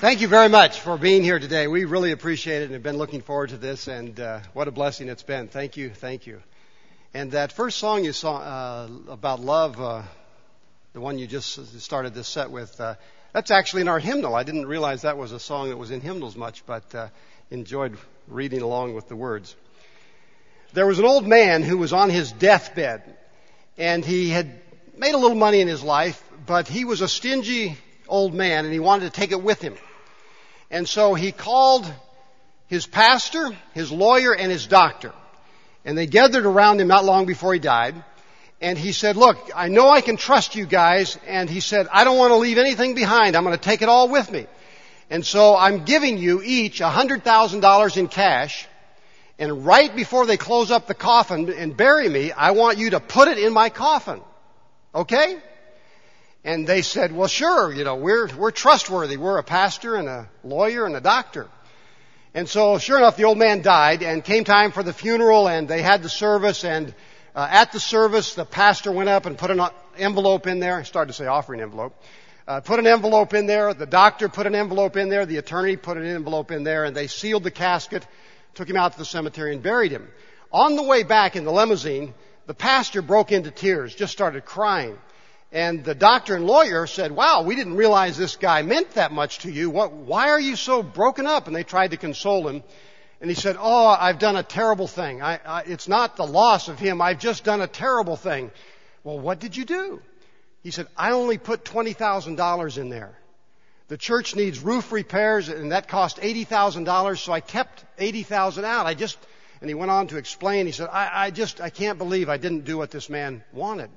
Thank you very much for being here today. We really appreciate it and have been looking forward to this, and uh, what a blessing it's been. Thank you, thank you. And that first song you saw uh, about love, uh, the one you just started this set with, uh, that's actually in our hymnal. I didn't realize that was a song that was in hymnals much, but uh, enjoyed reading along with the words. There was an old man who was on his deathbed, and he had made a little money in his life, but he was a stingy old man, and he wanted to take it with him. And so he called his pastor, his lawyer, and his doctor. And they gathered around him not long before he died. And he said, look, I know I can trust you guys. And he said, I don't want to leave anything behind. I'm going to take it all with me. And so I'm giving you each $100,000 in cash. And right before they close up the coffin and bury me, I want you to put it in my coffin. Okay? And they said, well sure, you know, we're, we're trustworthy. We're a pastor and a lawyer and a doctor. And so sure enough, the old man died and came time for the funeral and they had the service and uh, at the service, the pastor went up and put an envelope in there. I started to say offering envelope. Uh, put an envelope in there. The doctor put an envelope in there. The attorney put an envelope in there and they sealed the casket, took him out to the cemetery and buried him. On the way back in the limousine, the pastor broke into tears, just started crying. And the doctor and lawyer said, wow, we didn't realize this guy meant that much to you. What, why are you so broken up? And they tried to console him. And he said, oh, I've done a terrible thing. I, I, it's not the loss of him. I've just done a terrible thing. Well, what did you do? He said, I only put $20,000 in there. The church needs roof repairs and that cost $80,000, so I kept 80,000 out. I just, and he went on to explain, he said, I, I just, I can't believe I didn't do what this man wanted.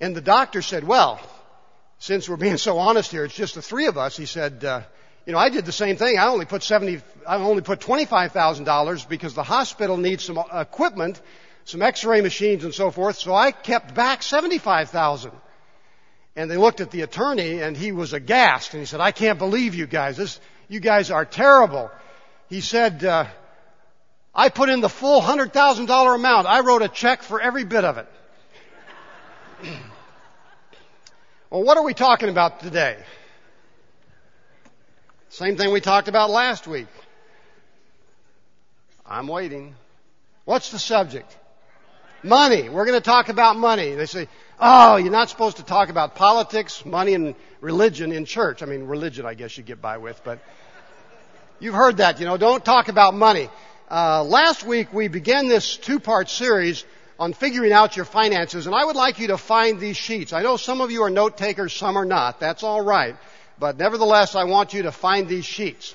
And the doctor said, well, since we're being so honest here, it's just the three of us. He said, uh, you know, I did the same thing. I only put 70, I only put $25,000 because the hospital needs some equipment, some x-ray machines and so forth, so I kept back 75,000. And they looked at the attorney and he was aghast and he said, I can't believe you guys. This, you guys are terrible. He said, uh, I put in the full $100,000 amount. I wrote a check for every bit of it. Well, what are we talking about today? Same thing we talked about last week. I'm waiting. What's the subject? Money. We're going to talk about money. They say, oh, you're not supposed to talk about politics, money, and religion in church. I mean, religion, I guess you get by with, but you've heard that, you know, don't talk about money. Uh, last week we began this two-part series on figuring out your finances, and I would like you to find these sheets. I know some of you are note takers, some are not. That's all right. But nevertheless, I want you to find these sheets.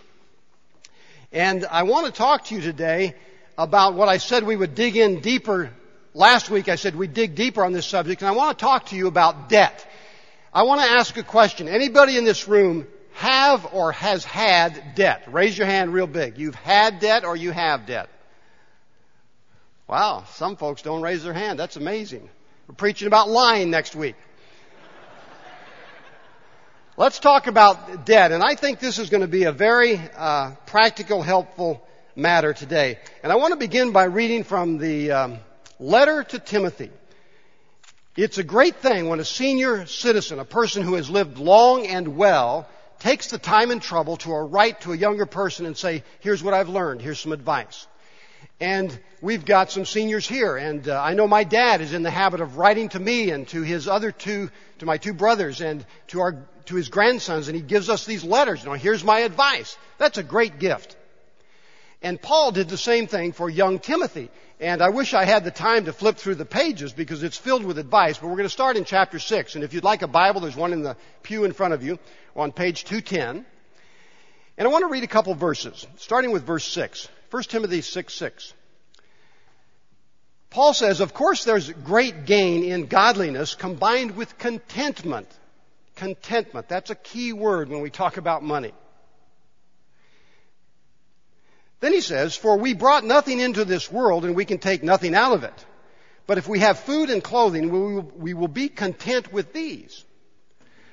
And I want to talk to you today about what I said we would dig in deeper. Last week I said we'd dig deeper on this subject, and I want to talk to you about debt. I want to ask a question. Anybody in this room have or has had debt? Raise your hand real big. You've had debt or you have debt. Wow, some folks don't raise their hand. That's amazing. We're preaching about lying next week. Let's talk about debt, and I think this is going to be a very uh, practical, helpful matter today. And I want to begin by reading from the um, letter to Timothy. It's a great thing when a senior citizen, a person who has lived long and well, takes the time and trouble to write to a younger person and say, here's what I've learned, here's some advice. And we've got some seniors here, and uh, I know my dad is in the habit of writing to me and to his other two, to my two brothers and to our, to his grandsons, and he gives us these letters. You know, here's my advice. That's a great gift. And Paul did the same thing for young Timothy. And I wish I had the time to flip through the pages because it's filled with advice, but we're going to start in chapter 6. And if you'd like a Bible, there's one in the pew in front of you on page 210. And I want to read a couple verses, starting with verse 6. 1 Timothy 6 6. Paul says, of course there's great gain in godliness combined with contentment. Contentment. That's a key word when we talk about money. Then he says, for we brought nothing into this world and we can take nothing out of it. But if we have food and clothing, we will, we will be content with these.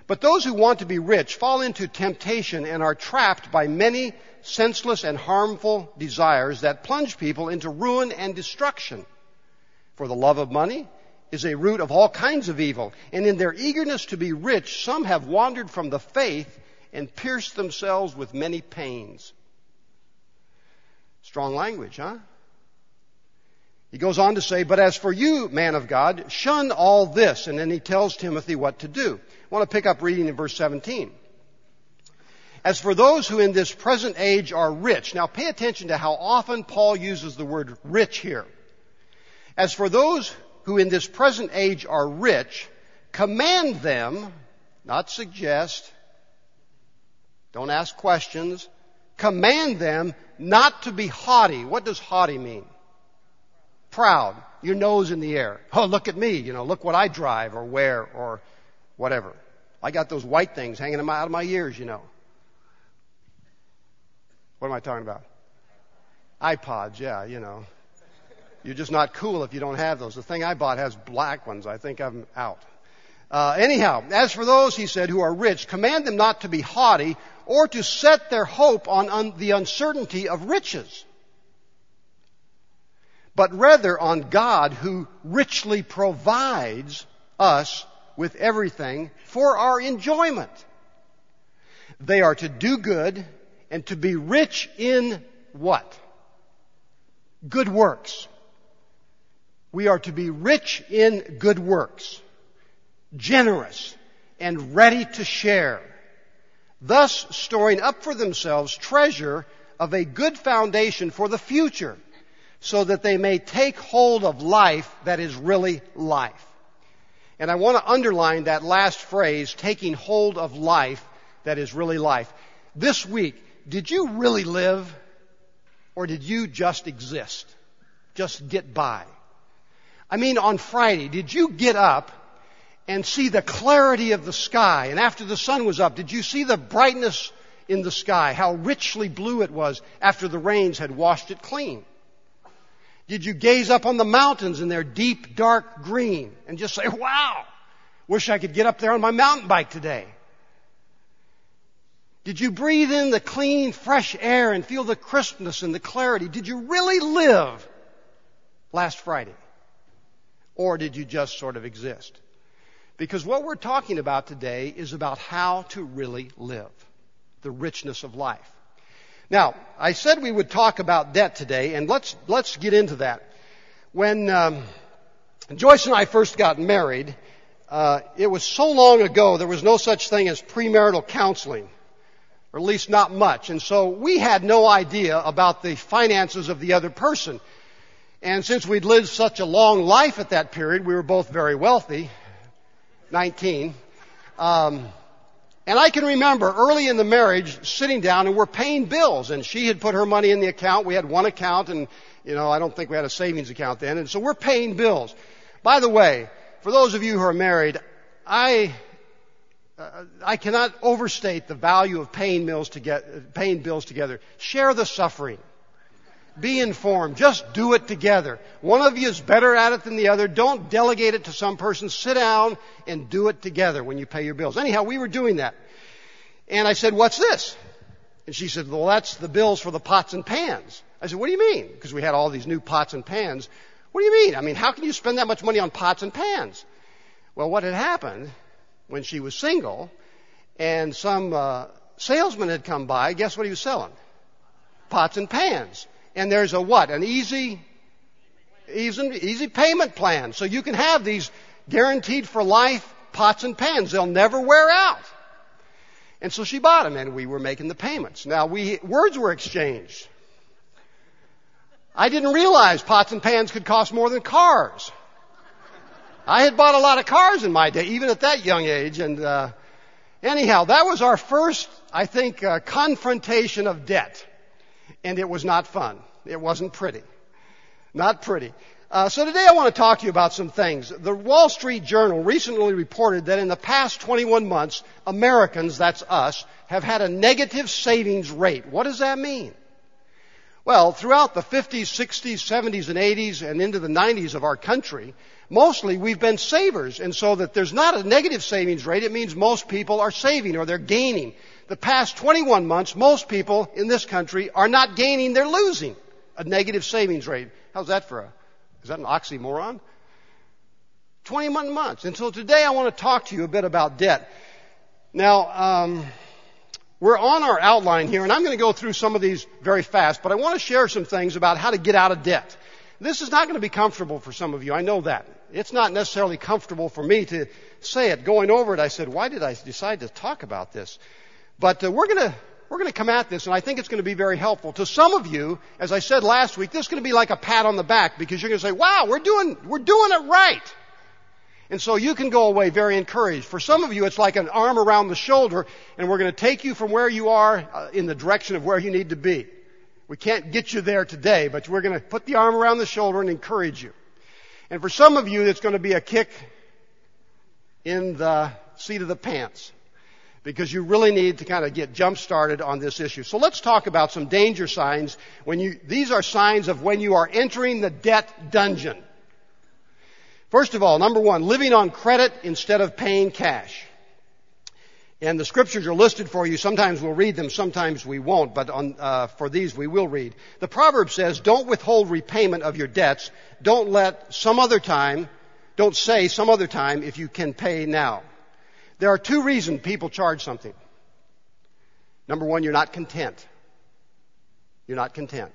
But those who want to be rich fall into temptation and are trapped by many senseless and harmful desires that plunge people into ruin and destruction. For the love of money is a root of all kinds of evil, and in their eagerness to be rich, some have wandered from the faith and pierced themselves with many pains. Strong language, huh? He goes on to say, But as for you, man of God, shun all this. And then he tells Timothy what to do. I want to pick up reading in verse 17. As for those who in this present age are rich, now pay attention to how often Paul uses the word rich here. As for those who in this present age are rich, command them, not suggest, don't ask questions, command them not to be haughty. What does haughty mean? Proud. Your nose in the air. Oh, look at me, you know, look what I drive or wear or whatever. I got those white things hanging out of my ears, you know. What am I talking about? iPods, yeah, you know. You're just not cool if you don't have those. The thing I bought has black ones. I think I'm out. Uh, anyhow, as for those, he said, who are rich, command them not to be haughty or to set their hope on un- the uncertainty of riches, but rather on God who richly provides us with everything for our enjoyment. They are to do good and to be rich in what? Good works. We are to be rich in good works, generous, and ready to share, thus storing up for themselves treasure of a good foundation for the future, so that they may take hold of life that is really life. And I want to underline that last phrase, taking hold of life that is really life. This week, did you really live or did you just exist? Just get by? I mean, on Friday, did you get up and see the clarity of the sky? And after the sun was up, did you see the brightness in the sky? How richly blue it was after the rains had washed it clean? Did you gaze up on the mountains in their deep, dark green and just say, wow, wish I could get up there on my mountain bike today? Did you breathe in the clean, fresh air and feel the crispness and the clarity? Did you really live last Friday? Or did you just sort of exist? Because what we're talking about today is about how to really live. The richness of life. Now, I said we would talk about debt today, and let's, let's get into that. When um, Joyce and I first got married, uh, it was so long ago there was no such thing as premarital counseling or at least not much. And so we had no idea about the finances of the other person. And since we'd lived such a long life at that period, we were both very wealthy, 19. Um, and I can remember early in the marriage sitting down and we're paying bills and she had put her money in the account. We had one account and, you know, I don't think we had a savings account then. And so we're paying bills. By the way, for those of you who are married, I Uh, I cannot overstate the value of paying, bills get, paying bills together. Share the suffering. Be informed. Just do it together. One of you is better at it than the other. Don't delegate it to some person. Sit down and do it together when you pay your bills. Anyhow, we were doing that. And I said, what's this? And she said, well, that's the bills for the pots and pans. I said, what do you mean? Because we had all these new pots and pans. What do you mean? I mean, how can you spend that much money on pots and pans? Well, what had happened when she was single, and some uh, salesman had come by. Guess what he was selling? Pots and pans. And there's a what? An easy, easy, easy payment plan. So you can have these guaranteed for life pots and pans. They'll never wear out. And so she bought them, and we were making the payments. Now we words were exchanged. I didn't realize pots and pans could cost more than cars. I had bought a lot of cars in my day, even at that young age. And uh, anyhow, that was our first, I think, uh, confrontation of debt, and it was not fun. It wasn't pretty, not pretty. Uh, so today I want to talk to you about some things. The Wall Street Journal recently reported that in the past 21 months, Americans, that's us, have had a negative savings rate. What does that mean? Well, throughout the 50s, 60s, 70s, and 80s, and into the 90s of our country, mostly we've been savers. And so that there's not a negative savings rate, it means most people are saving or they're gaining. The past 21 months, most people in this country are not gaining, they're losing a negative savings rate. How's that for a, is that an oxymoron? 21 months. And so today I want to talk to you a bit about debt. Now, um, We're on our outline here, and I'm going to go through some of these very fast, but I want to share some things about how to get out of debt. This is not going to be comfortable for some of you. I know that. It's not necessarily comfortable for me to say it. Going over it, I said, why did I decide to talk about this? But uh, we're going to we're going to come at this, and I think it's going to be very helpful. To some of you, as I said last week, this is going to be like a pat on the back because you're going to say, wow, we're doing, we're doing it right. And so you can go away very encouraged. For some of you, it's like an arm around the shoulder, and we're going to take you from where you are uh, in the direction of where you need to be. We can't get you there today, but we're going to put the arm around the shoulder and encourage you. And for some of you, it's going to be a kick in the seat of the pants because you really need to kind of get jump started on this issue. So let's talk about some danger signs when you, these are signs of when you are entering the debt dungeon. First of all, number one, living on credit instead of paying cash. And the scriptures are listed for you. Sometimes we'll read them, sometimes we won't, but on, uh, for these we will read. The proverb says, don't withhold repayment of your debts. Don't let some other time, don't say some other time if you can pay now. There are two reasons people charge something. Number one, you're not content. You're not content.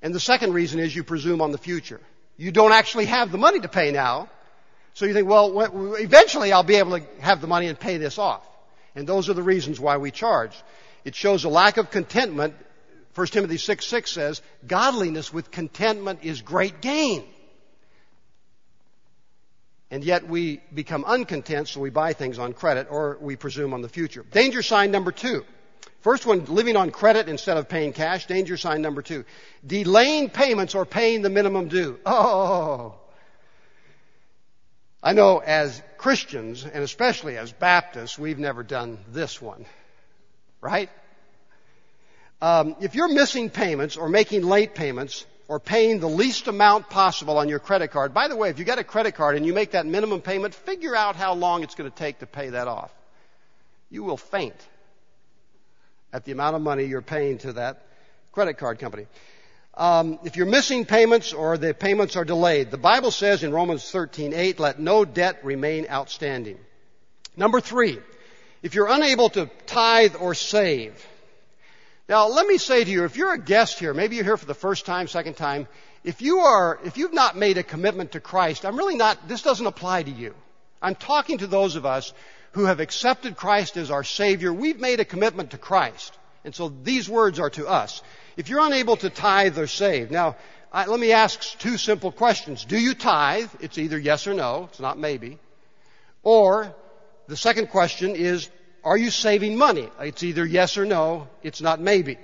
And the second reason is you presume on the future. You don't actually have the money to pay now. So you think, well, eventually I'll be able to have the money and pay this off. And those are the reasons why we charge. It shows a lack of contentment. 1 Timothy 6, 6 says, godliness with contentment is great gain. And yet we become uncontent, so we buy things on credit or we presume on the future. Danger sign number two. First one, living on credit instead of paying cash. Danger sign number two. Delaying payments or paying the minimum due. Oh. I know as Christians, and especially as Baptists, we've never done this one. Right? Um, if you're missing payments or making late payments or paying the least amount possible on your credit card, by the way, if you got a credit card and you make that minimum payment, figure out how long it's going to take to pay that off. You will faint at the amount of money you're paying to that credit card company um, if you're missing payments or the payments are delayed, the Bible says in Romans 13:8, "Let no debt remain outstanding." Number three, if you're unable to tithe or save. Now, let me say to you, if you're a guest here, maybe you're here for the first time, second time, if you are, if you've not made a commitment to Christ, I'm really not, this doesn't apply to you. I'm talking to those of us who have accepted Christ as our Savior. We've made a commitment to Christ. And so these words are to us. If you're unable to tithe or save, now, I, let me ask two simple questions. Do you tithe? It's either yes or no. It's not maybe. Or, the second question is, are you saving money? It's either yes or no. It's not maybe.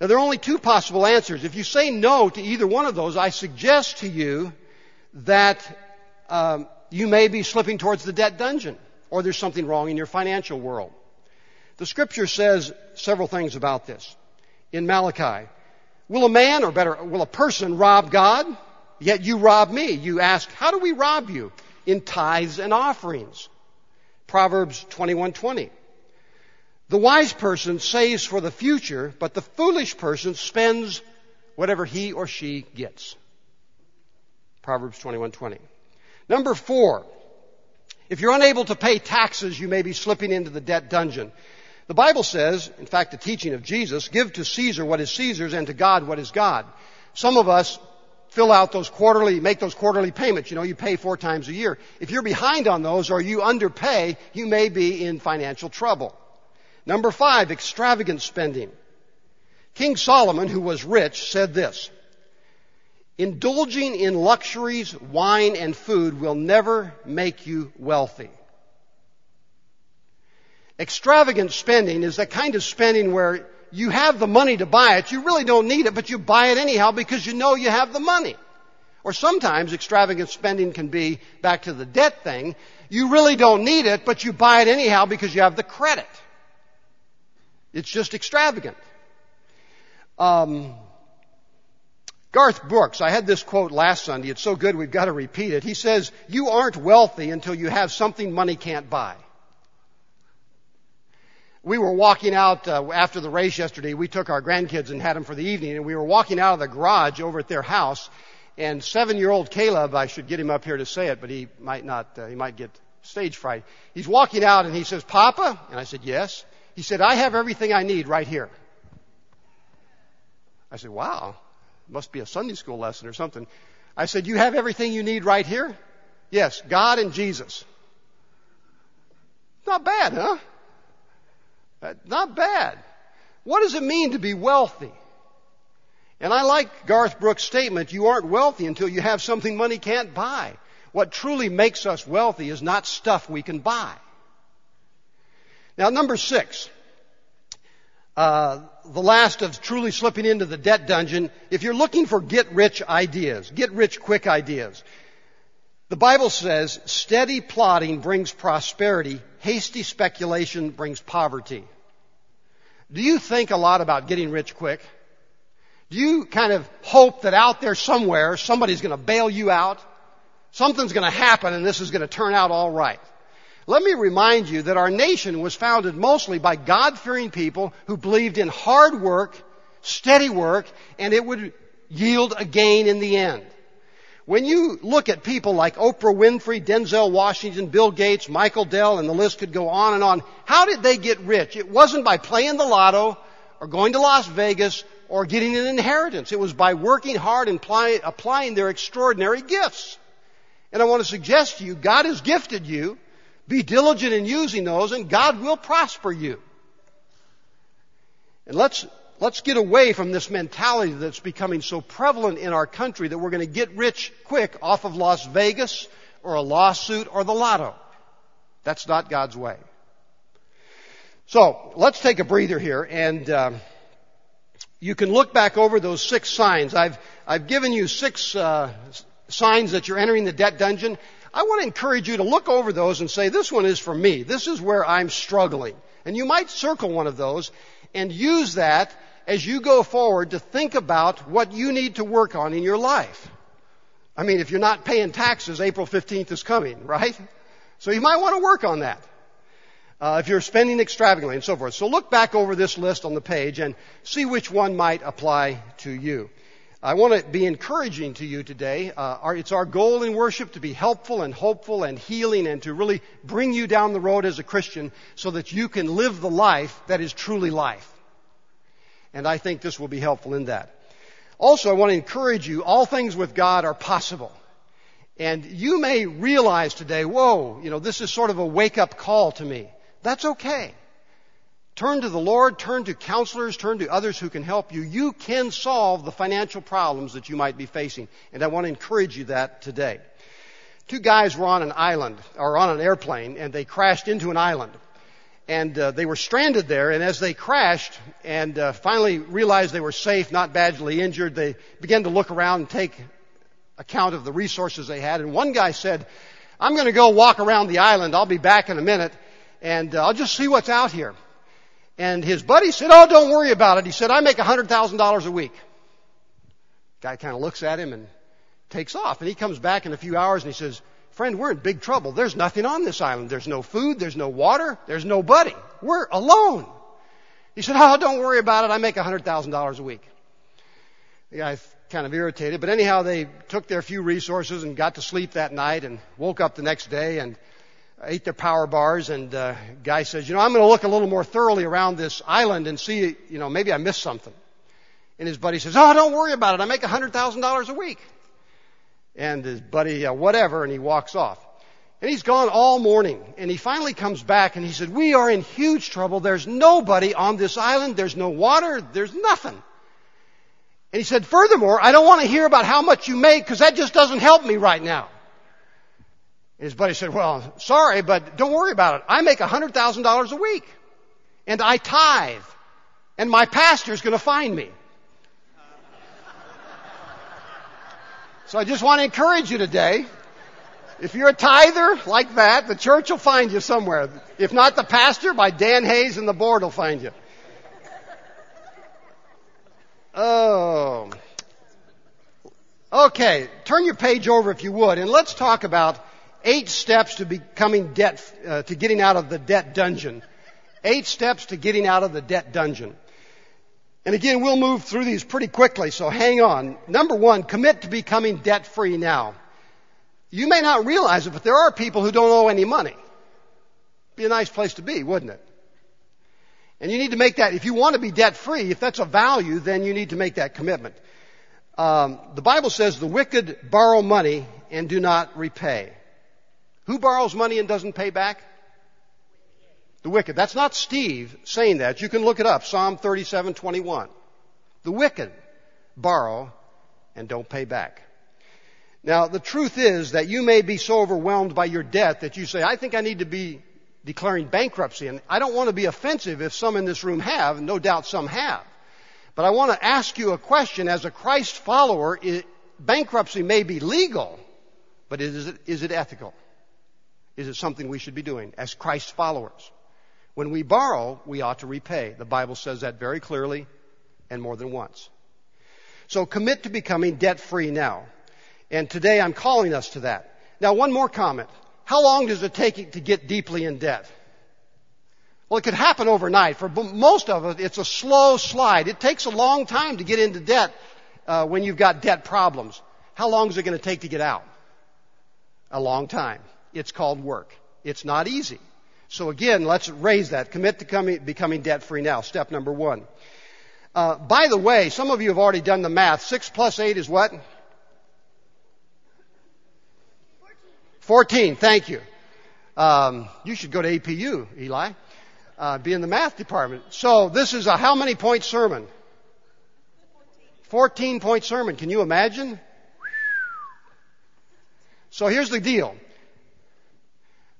Now, there are only two possible answers. If you say no to either one of those, I suggest to you that um, you may be slipping towards the debt dungeon, or there's something wrong in your financial world. The scripture says several things about this in Malachi. Will a man, or better, will a person rob God? Yet you rob me. You ask, how do we rob you? In tithes and offerings. Proverbs 21:20. The wise person saves for the future, but the foolish person spends whatever he or she gets. Proverbs 21:20. Number 4. If you're unable to pay taxes, you may be slipping into the debt dungeon. The Bible says, in fact, the teaching of Jesus, give to Caesar what is Caesar's and to God what is God. Some of us fill out those quarterly, make those quarterly payments. You know, you pay four times a year. If you're behind on those or you underpay, you may be in financial trouble. Number five, extravagant spending. King Solomon, who was rich, said this, indulging in luxuries, wine, and food will never make you wealthy. Extravagant spending is that kind of spending where you have the money to buy it, you really don't need it, but you buy it anyhow because you know you have the money. Or sometimes extravagant spending can be back to the debt thing. You really don't need it, but you buy it anyhow because you have the credit. It's just extravagant. Um, Garth Brooks, I had this quote last Sunday. It's so good we've got to repeat it. He says, you aren't wealthy until you have something money can't buy we were walking out uh, after the race yesterday. We took our grandkids and had them for the evening, and we were walking out of the garage over at their house. And seven-year-old Caleb, I should get him up here to say it, but he might not. Uh, he might get stage fright. He's walking out and he says, Papa? And I said, yes. He said, I have everything I need right here. I said, wow, must be a Sunday school lesson or something. I said, you have everything you need right here? Yes, God and Jesus. Not bad, huh? Uh, not bad. What does it mean to be wealthy? And I like Garth Brooks' statement, you aren't wealthy until you have something money can't buy. What truly makes us wealthy is not stuff we can buy. Now, number six, uh, the last of truly slipping into the debt dungeon. If you're looking for get rich ideas, get rich quick ideas, the Bible says steady plotting brings prosperity, hasty speculation brings poverty. Do you think a lot about getting rich quick? Do you kind of hope that out there somewhere somebody's going to bail you out? Something's going to happen and this is going to turn out all right. Let me remind you that our nation was founded mostly by God-fearing people who believed in hard work, steady work, and it would yield a gain in the end. When you look at people like Oprah Winfrey, Denzel Washington, Bill Gates, Michael Dell, and the list could go on and on, how did they get rich? It wasn't by playing the lotto or going to Las Vegas or getting an inheritance. It was by working hard and apply, applying their extraordinary gifts. And I want to suggest to you, God has gifted you. Be diligent in using those and God will prosper you. And let's, let's get away from this mentality that's becoming so prevalent in our country that we're going to get rich quick off of Las Vegas or a lawsuit or the lotto. That's not God's way. So let's take a breather here and uh, you can look back over those six signs. I've, I've given you six uh, signs that you're entering the debt dungeon. I want to encourage you to look over those and say, this one is for me. This is where I'm struggling. And you might circle one of those and use that as you go forward to think about what you need to work on in your life. I mean, if you're not paying taxes, April 15th is coming, right? So you might want to work on that uh, if you're spending extravagantly and so forth. So look back over this list on the page and see which one might apply to you. I want to be encouraging to you today. Uh, our, it's our goal in worship to be helpful and hopeful and healing and to really bring you down the road as a Christian so that you can live the life that is truly life. And I think this will be helpful in that. Also, I want to encourage you, all things with God are possible. And you may realize today, whoa, you know, this is sort of a wake up call to me. That's okay. Turn to the Lord, turn to counselors, turn to others who can help you. You can solve the financial problems that you might be facing. And I want to encourage you that today. Two guys were on an island, or on an airplane, and they crashed into an island. And uh, they were stranded there, and as they crashed and uh, finally realized they were safe, not badly injured, they began to look around and take account of the resources they had. And one guy said, I'm going to go walk around the island. I'll be back in a minute and uh, I'll just see what's out here. And his buddy said, oh, don't worry about it. He said, I make $100,000 a week. Guy kind of looks at him and takes off. And he comes back in a few hours and he says, friend, we're in big trouble. There's nothing on this island. There's no food. There's no water. There's nobody. We're alone. He said, oh, don't worry about it. I make $100,000 a week. The guy's kind of irritated. But anyhow, they took their few resources and got to sleep that night and woke up the next day and ate their power bars and uh, guy says, you know, I'm going to look a little more thoroughly around this island and see, you know, maybe I missed something. And his buddy says, oh, don't worry about it. I make $100,000 a week. And his buddy, uh, whatever, and he walks off. And he's gone all morning. And he finally comes back and he said, we are in huge trouble. There's nobody on this island. There's no water. There's nothing. And he said, furthermore, I don't want to hear about how much you make because that just doesn't help me right now. His buddy said, well, sorry, but don't worry about it. I make $100,000 a week. And I tithe. And my pastor's gonna find me. So I just want to encourage you today. If you're a tither like that, the church will find you somewhere. If not the pastor, by Dan Hayes and the board will find you. Oh. Okay, turn your page over if you would, and let's talk about eight steps to becoming debt, uh, to getting out of the debt dungeon. Eight steps to getting out of the debt dungeon. And again, we'll move through these pretty quickly, so hang on. Number one, commit to becoming debt free now. You may not realize it, but there are people who don't owe any money. Be a nice place to be, wouldn't it? And you need to make that, if you want to be debt free, if that's a value, then you need to make that commitment. Um, the Bible says the wicked borrow money and do not repay. Who borrows money and doesn't pay back? The wicked. That's not Steve saying that. You can look it up. Psalm 37, 21. The wicked borrow and don't pay back. Now, the truth is that you may be so overwhelmed by your debt that you say, I think I need to be declaring bankruptcy. And I don't want to be offensive if some in this room have, and no doubt some have. But I want to ask you a question. As a Christ follower, it, bankruptcy may be legal, but is it, is it ethical? Is it something we should be doing as Christ followers? When we borrow, we ought to repay. The Bible says that very clearly and more than once. So commit to becoming debt free now. And today I'm calling us to that. Now one more comment. How long does it take to get deeply in debt? Well, it could happen overnight. For most of it, it's a slow slide. It takes a long time to get into debt uh, when you've got debt problems. How long is it going to take to get out? A long time. It's called work. It's not easy. So again, let's raise that. Commit to coming, becoming debt free now. Step number one. Uh, by the way, some of you have already done the math. Six plus eight is what? 14, thank you. Um, you should go to APU, Eli. Uh, be in the math department. So this is a how many point sermon? 14 point sermon. Can you imagine? So here's the deal.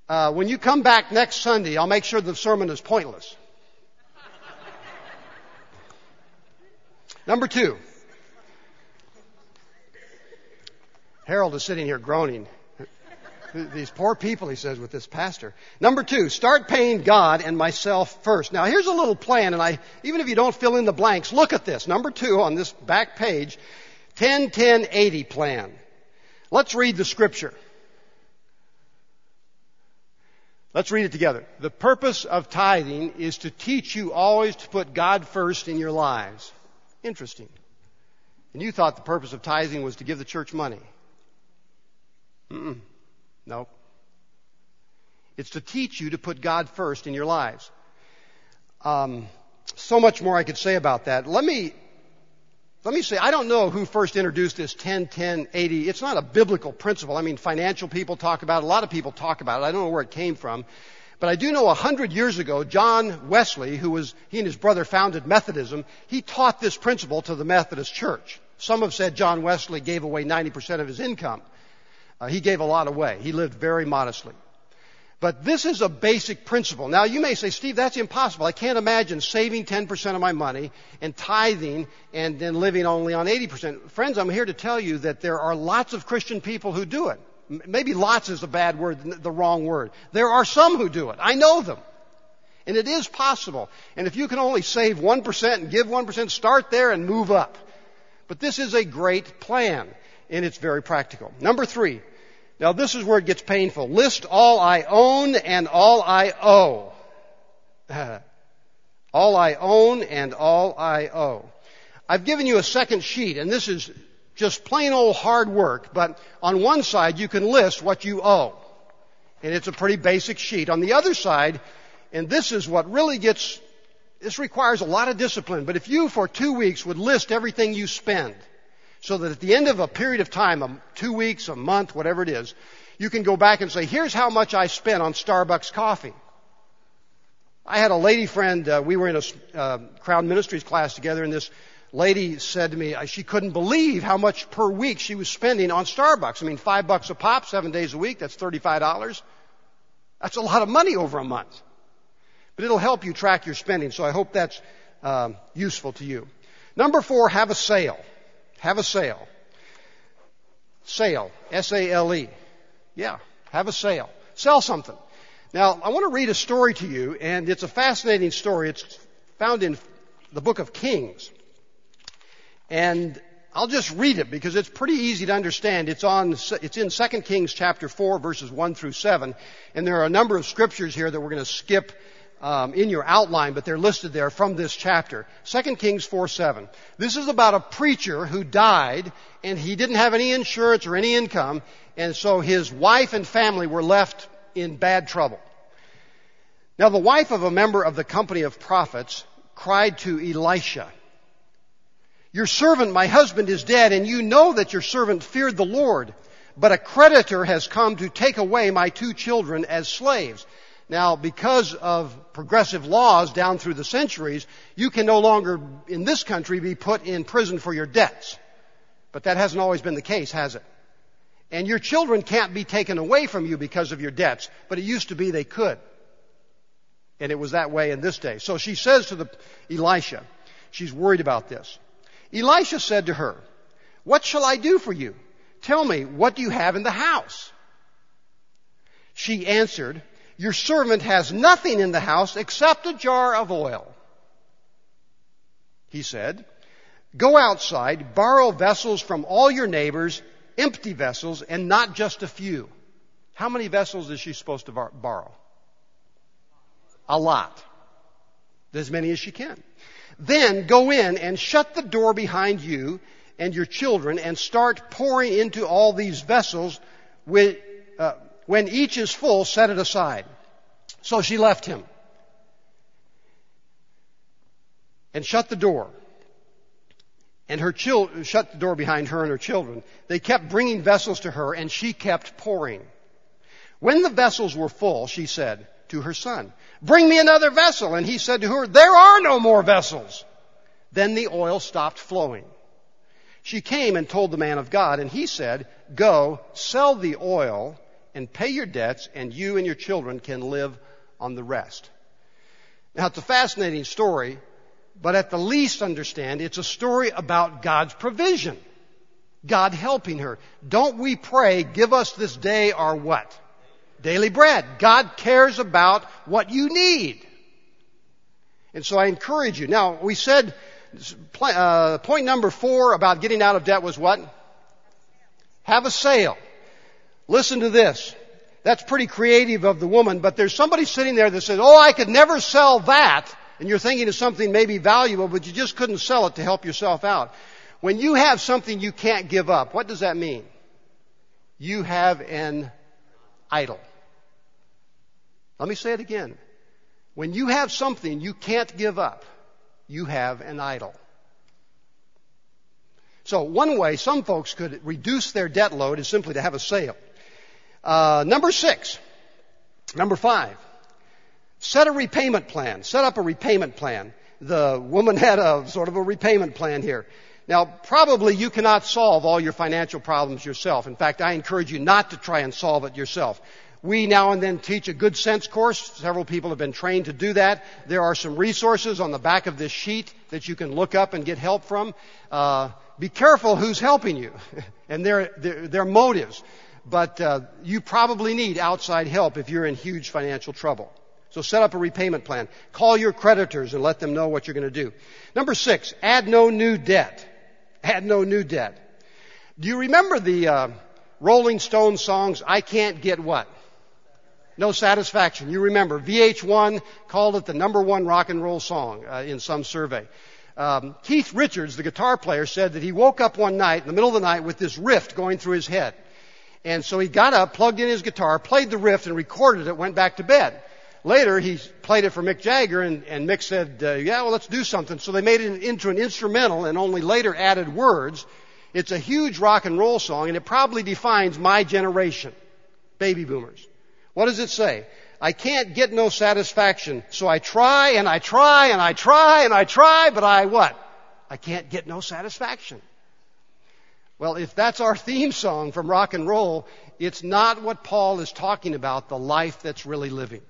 Uh, when you come back next Sunday, I'll make sure the sermon is pointless. Number two. Harold is sitting here groaning. These poor people, he says, with this pastor. Number two, start paying God and myself first. Now here's a little plan, and I, even if you don't fill in the blanks, look at this. Number two on this back page, 10, 10, 80 plan. Let's read the scripture. Let's read it together. The purpose of tithing is to teach you always to put God first in your lives. Interesting. And you thought the purpose of tithing was to give the church money. Mm-mm. No. It's to teach you to put God first in your lives. Um, so much more I could say about that. Let me let me say, I don't know who first introduced this 10, 10, 80. It's not a biblical principle. I mean, financial people talk about it. A lot of people talk about it. I don't know where it came from. But I do know a hundred years ago, John Wesley, who was, he and his brother founded Methodism, he taught this principle to the Methodist Church. Some have said John Wesley gave away 90% of his income. Uh, he gave a lot away. He lived very modestly. But this is a basic principle. Now you may say, Steve, that's impossible. I can't imagine saving 10% of my money and tithing and then living only on 80%. Friends, I'm here to tell you that there are lots of Christian people who do it. Maybe lots is a bad word, the wrong word. There are some who do it. I know them. And it is possible. And if you can only save 1% and give 1%, start there and move up. But this is a great plan and it's very practical. Number three. Now this is where it gets painful. List all I own and all I owe. all I own and all I owe. I've given you a second sheet and this is just plain old hard work, but on one side you can list what you owe. And it's a pretty basic sheet. On the other side, and this is what really gets, this requires a lot of discipline, but if you for two weeks would list everything you spend, so that at the end of a period of time, two weeks, a month, whatever it is, you can go back and say, here's how much I spent on Starbucks coffee. I had a lady friend, uh, we were in a uh, Crown Ministries class together, and this lady said to me uh, she couldn't believe how much per week she was spending on Starbucks. I mean, five bucks a pop, seven days a week, that's $35. That's a lot of money over a month. But it'll help you track your spending, so I hope that's uh, useful to you. Number four, have a sale. Have a sale. Sale. S-A-L-E. Yeah. Have a sale. Sell something. Now, I want to read a story to you, and it's a fascinating story. It's found in the book of Kings. And I'll just read it because it's pretty easy to understand. It's on, it's in 2 Kings chapter 4 verses 1 through 7. And there are a number of scriptures here that we're going to skip um, in your outline, but they're listed there from this chapter. 2 Kings 4 7. This is about a preacher who died and he didn't have any insurance or any income, and so his wife and family were left in bad trouble. Now, the wife of a member of the company of prophets cried to Elisha, Your servant, my husband, is dead, and you know that your servant feared the Lord, but a creditor has come to take away my two children as slaves. Now, because of progressive laws down through the centuries, you can no longer, in this country, be put in prison for your debts. But that hasn't always been the case, has it? And your children can't be taken away from you because of your debts, but it used to be they could. And it was that way in this day. So she says to the Elisha, she's worried about this. Elisha said to her, What shall I do for you? Tell me, what do you have in the house? She answered, your servant has nothing in the house except a jar of oil. He said, Go outside, borrow vessels from all your neighbors, empty vessels, and not just a few. How many vessels is she supposed to borrow? A lot. As many as she can. Then go in and shut the door behind you and your children and start pouring into all these vessels with, uh, when each is full, set it aside. So she left him and shut the door. And her children shut the door behind her and her children. They kept bringing vessels to her and she kept pouring. When the vessels were full, she said to her son, bring me another vessel. And he said to her, there are no more vessels. Then the oil stopped flowing. She came and told the man of God, and he said, Go, sell the oil and pay your debts, and you and your children can live on the rest. Now, it's a fascinating story, but at the least understand it's a story about God's provision. God helping her. Don't we pray, give us this day our what? Daily bread. God cares about what you need. And so I encourage you. Now, we said, uh, point number four about getting out of debt was what? Have a sale. Listen to this. That's pretty creative of the woman, but there's somebody sitting there that says, oh, I could never sell that. And you're thinking of something maybe valuable, but you just couldn't sell it to help yourself out. When you have something you can't give up, what does that mean? You have an idol. Let me say it again. When you have something you can't give up, you have an idol. So one way some folks could reduce their debt load is simply to have a sale. Uh, number six. Number five. Set a repayment plan. Set up a repayment plan. The woman had a sort of a repayment plan here. Now, probably you cannot solve all your financial problems yourself. In fact, I encourage you not to try and solve it yourself. We now and then teach a good sense course. Several people have been trained to do that. There are some resources on the back of this sheet that you can look up and get help from. Uh, be careful who's helping you and their, their, their motives but uh, you probably need outside help if you're in huge financial trouble. So set up a repayment plan. Call your creditors and let them know what you're going to do. Number six, add no new debt. Add no new debt. Do you remember the uh, Rolling Stones songs, I Can't Get What? No satisfaction. You remember, VH1 called it the number one rock and roll song uh, in some survey. Um, Keith Richards, the guitar player, said that he woke up one night in the middle of the night with this riff going through his head. And so he got up, plugged in his guitar, played the riff, and recorded it, went back to bed. Later, he played it for Mick Jagger, and, and Mick said, uh, yeah, well, let's do something. So they made it into an instrumental and only later added words. It's a huge rock and roll song, and it probably defines my generation, baby boomers. What does it say? I can't get no satisfaction, so I try and I try and I try and I try, but I what? I can't get no satisfaction. Well, if that's our theme song from rock and roll, it's not what Paul is talking about, the life that's really living.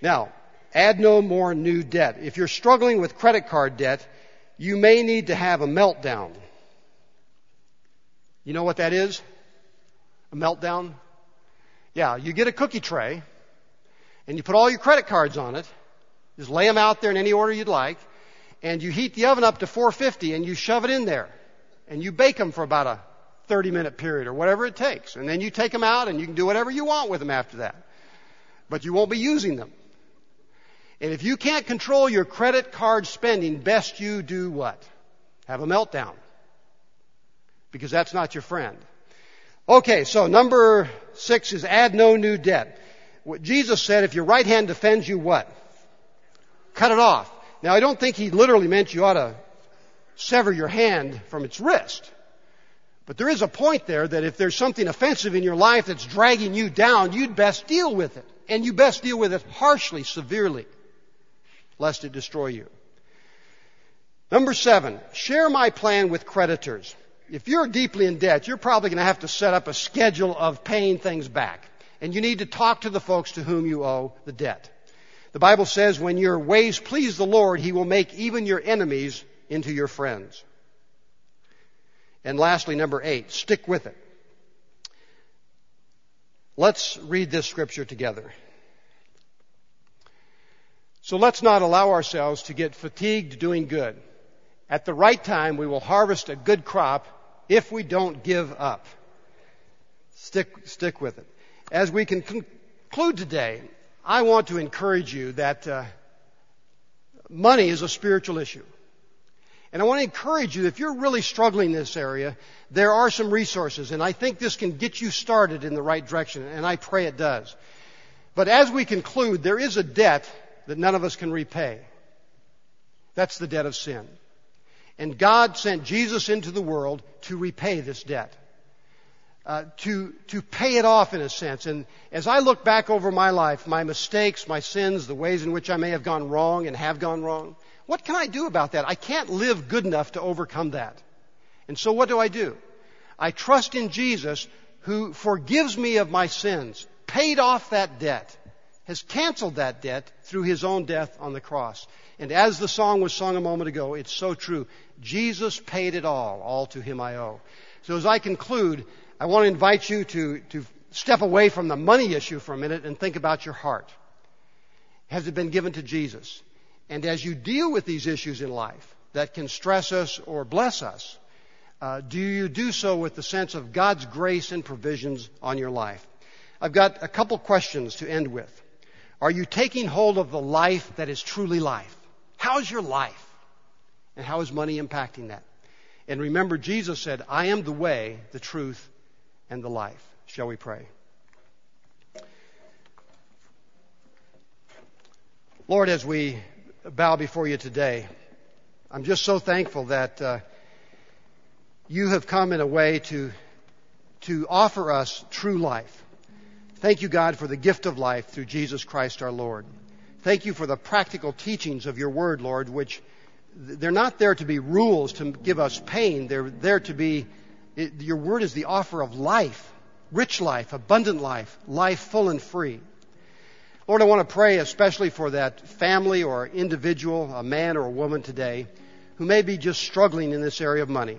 Now, add no more new debt. If you're struggling with credit card debt, you may need to have a meltdown. You know what that is? A meltdown? Yeah, you get a cookie tray and you put all your credit cards on it. Just lay them out there in any order you'd like and you heat the oven up to 450 and you shove it in there and you bake them for about a 30 minute period or whatever it takes. And then you take them out and you can do whatever you want with them after that. But you won't be using them. And if you can't control your credit card spending, best you do what? Have a meltdown. Because that's not your friend. Okay, so number six is add no new debt. What Jesus said, if your right hand defends you, what? Cut it off. Now I don't think he literally meant you ought to sever your hand from its wrist. But there is a point there that if there's something offensive in your life that's dragging you down, you'd best deal with it. And you best deal with it harshly, severely, lest it destroy you. Number seven, share my plan with creditors. If you're deeply in debt, you're probably going to have to set up a schedule of paying things back. And you need to talk to the folks to whom you owe the debt. The Bible says when your ways please the Lord, He will make even your enemies into your friends. And lastly, number eight, stick with it. Let's read this scripture together. So let's not allow ourselves to get fatigued doing good. At the right time, we will harvest a good crop if we don't give up. Stick, stick with it. As we can conclude today, I want to encourage you that uh, money is a spiritual issue. And I want to encourage you, if you're really struggling in this area, there are some resources, and I think this can get you started in the right direction, and I pray it does. But as we conclude, there is a debt that none of us can repay. That's the debt of sin. And God sent Jesus into the world to repay this debt. Uh, to to pay it off in a sense. And as I look back over my life, my mistakes, my sins, the ways in which I may have gone wrong and have gone wrong, what can I do about that? I can't live good enough to overcome that. And so what do I do? I trust in Jesus who forgives me of my sins, paid off that debt, has canceled that debt through his own death on the cross. And as the song was sung a moment ago, it's so true. Jesus paid it all. All to him I owe. So as I conclude, I want to invite you to, to step away from the money issue for a minute and think about your heart. Has it been given to Jesus? And as you deal with these issues in life that can stress us or bless us, uh, do you do so with the sense of God's grace and provisions on your life? I've got a couple questions to end with. Are you taking hold of the life that is truly life? How's your life? And how is money impacting that? And remember, Jesus said, I am the way, the truth, and the life. Shall we pray? Lord, as we bow before you today, I'm just so thankful that uh, you have come in a way to, to offer us true life. Thank you, God, for the gift of life through Jesus Christ our Lord. Thank you for the practical teachings of your word, Lord, which they're not there to be rules to give us pain. They're there to be, it, your word is the offer of life, rich life, abundant life, life full and free. Lord, I want to pray especially for that family or individual, a man or a woman today, who may be just struggling in this area of money.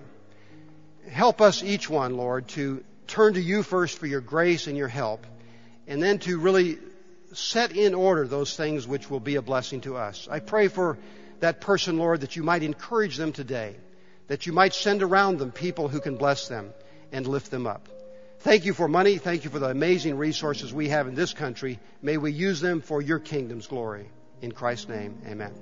Help us each one, Lord, to turn to you first for your grace and your help, and then to really set in order those things which will be a blessing to us. I pray for that person, Lord, that you might encourage them today, that you might send around them people who can bless them and lift them up. Thank you for money. Thank you for the amazing resources we have in this country. May we use them for your kingdom's glory. In Christ's name, amen.